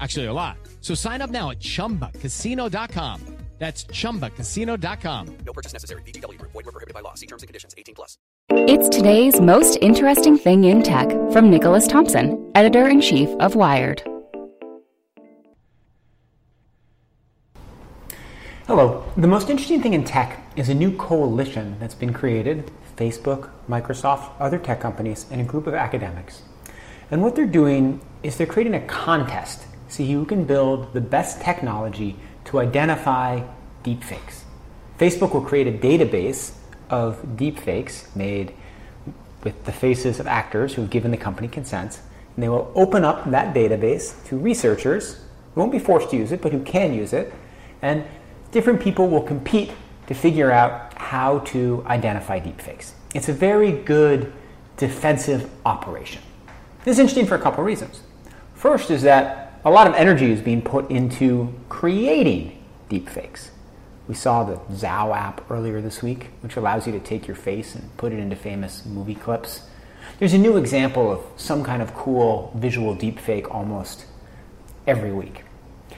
Actually, a lot. So sign up now at chumbacasino.com. That's chumbacasino.com. No purchase necessary. VGW Group. Void were prohibited by law. See terms and conditions. 18 plus. It's today's most interesting thing in tech from Nicholas Thompson, editor in chief of Wired. Hello. The most interesting thing in tech is a new coalition that's been created Facebook, Microsoft, other tech companies, and a group of academics. And what they're doing is they're creating a contest to see who can build the best technology to identify deepfakes. Facebook will create a database of deepfakes made with the faces of actors who've given the company consent, and they will open up that database to researchers who won't be forced to use it, but who can use it, and different people will compete to figure out how to identify deepfakes. It's a very good defensive operation. This is interesting for a couple of reasons. First is that a lot of energy is being put into creating deepfakes. We saw the Zao app earlier this week, which allows you to take your face and put it into famous movie clips. There's a new example of some kind of cool visual deepfake almost every week.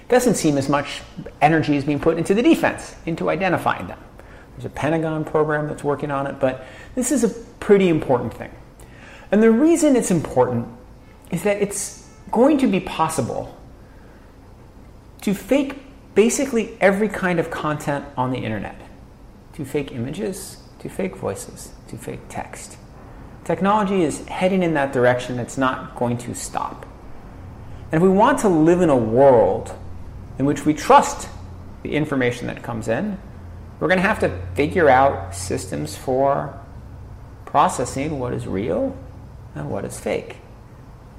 Doesn't seem as much energy is being put into the defense, into identifying them. There's a Pentagon program that's working on it, but this is a pretty important thing. And the reason it's important is that it's going to be possible to fake basically every kind of content on the internet to fake images, to fake voices, to fake text. Technology is heading in that direction, it's not going to stop. And if we want to live in a world in which we trust the information that comes in, we're going to have to figure out systems for processing what is real and what is fake.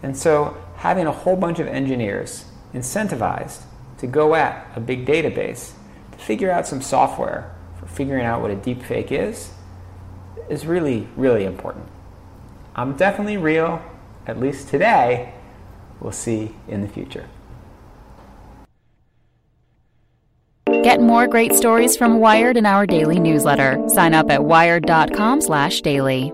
And so having a whole bunch of engineers incentivized to go at a big database to figure out some software for figuring out what a deep fake is is really, really important. I'm definitely real, at least today. We'll see in the future. Get more great stories from Wired in our daily newsletter. Sign up at wired.com/daily.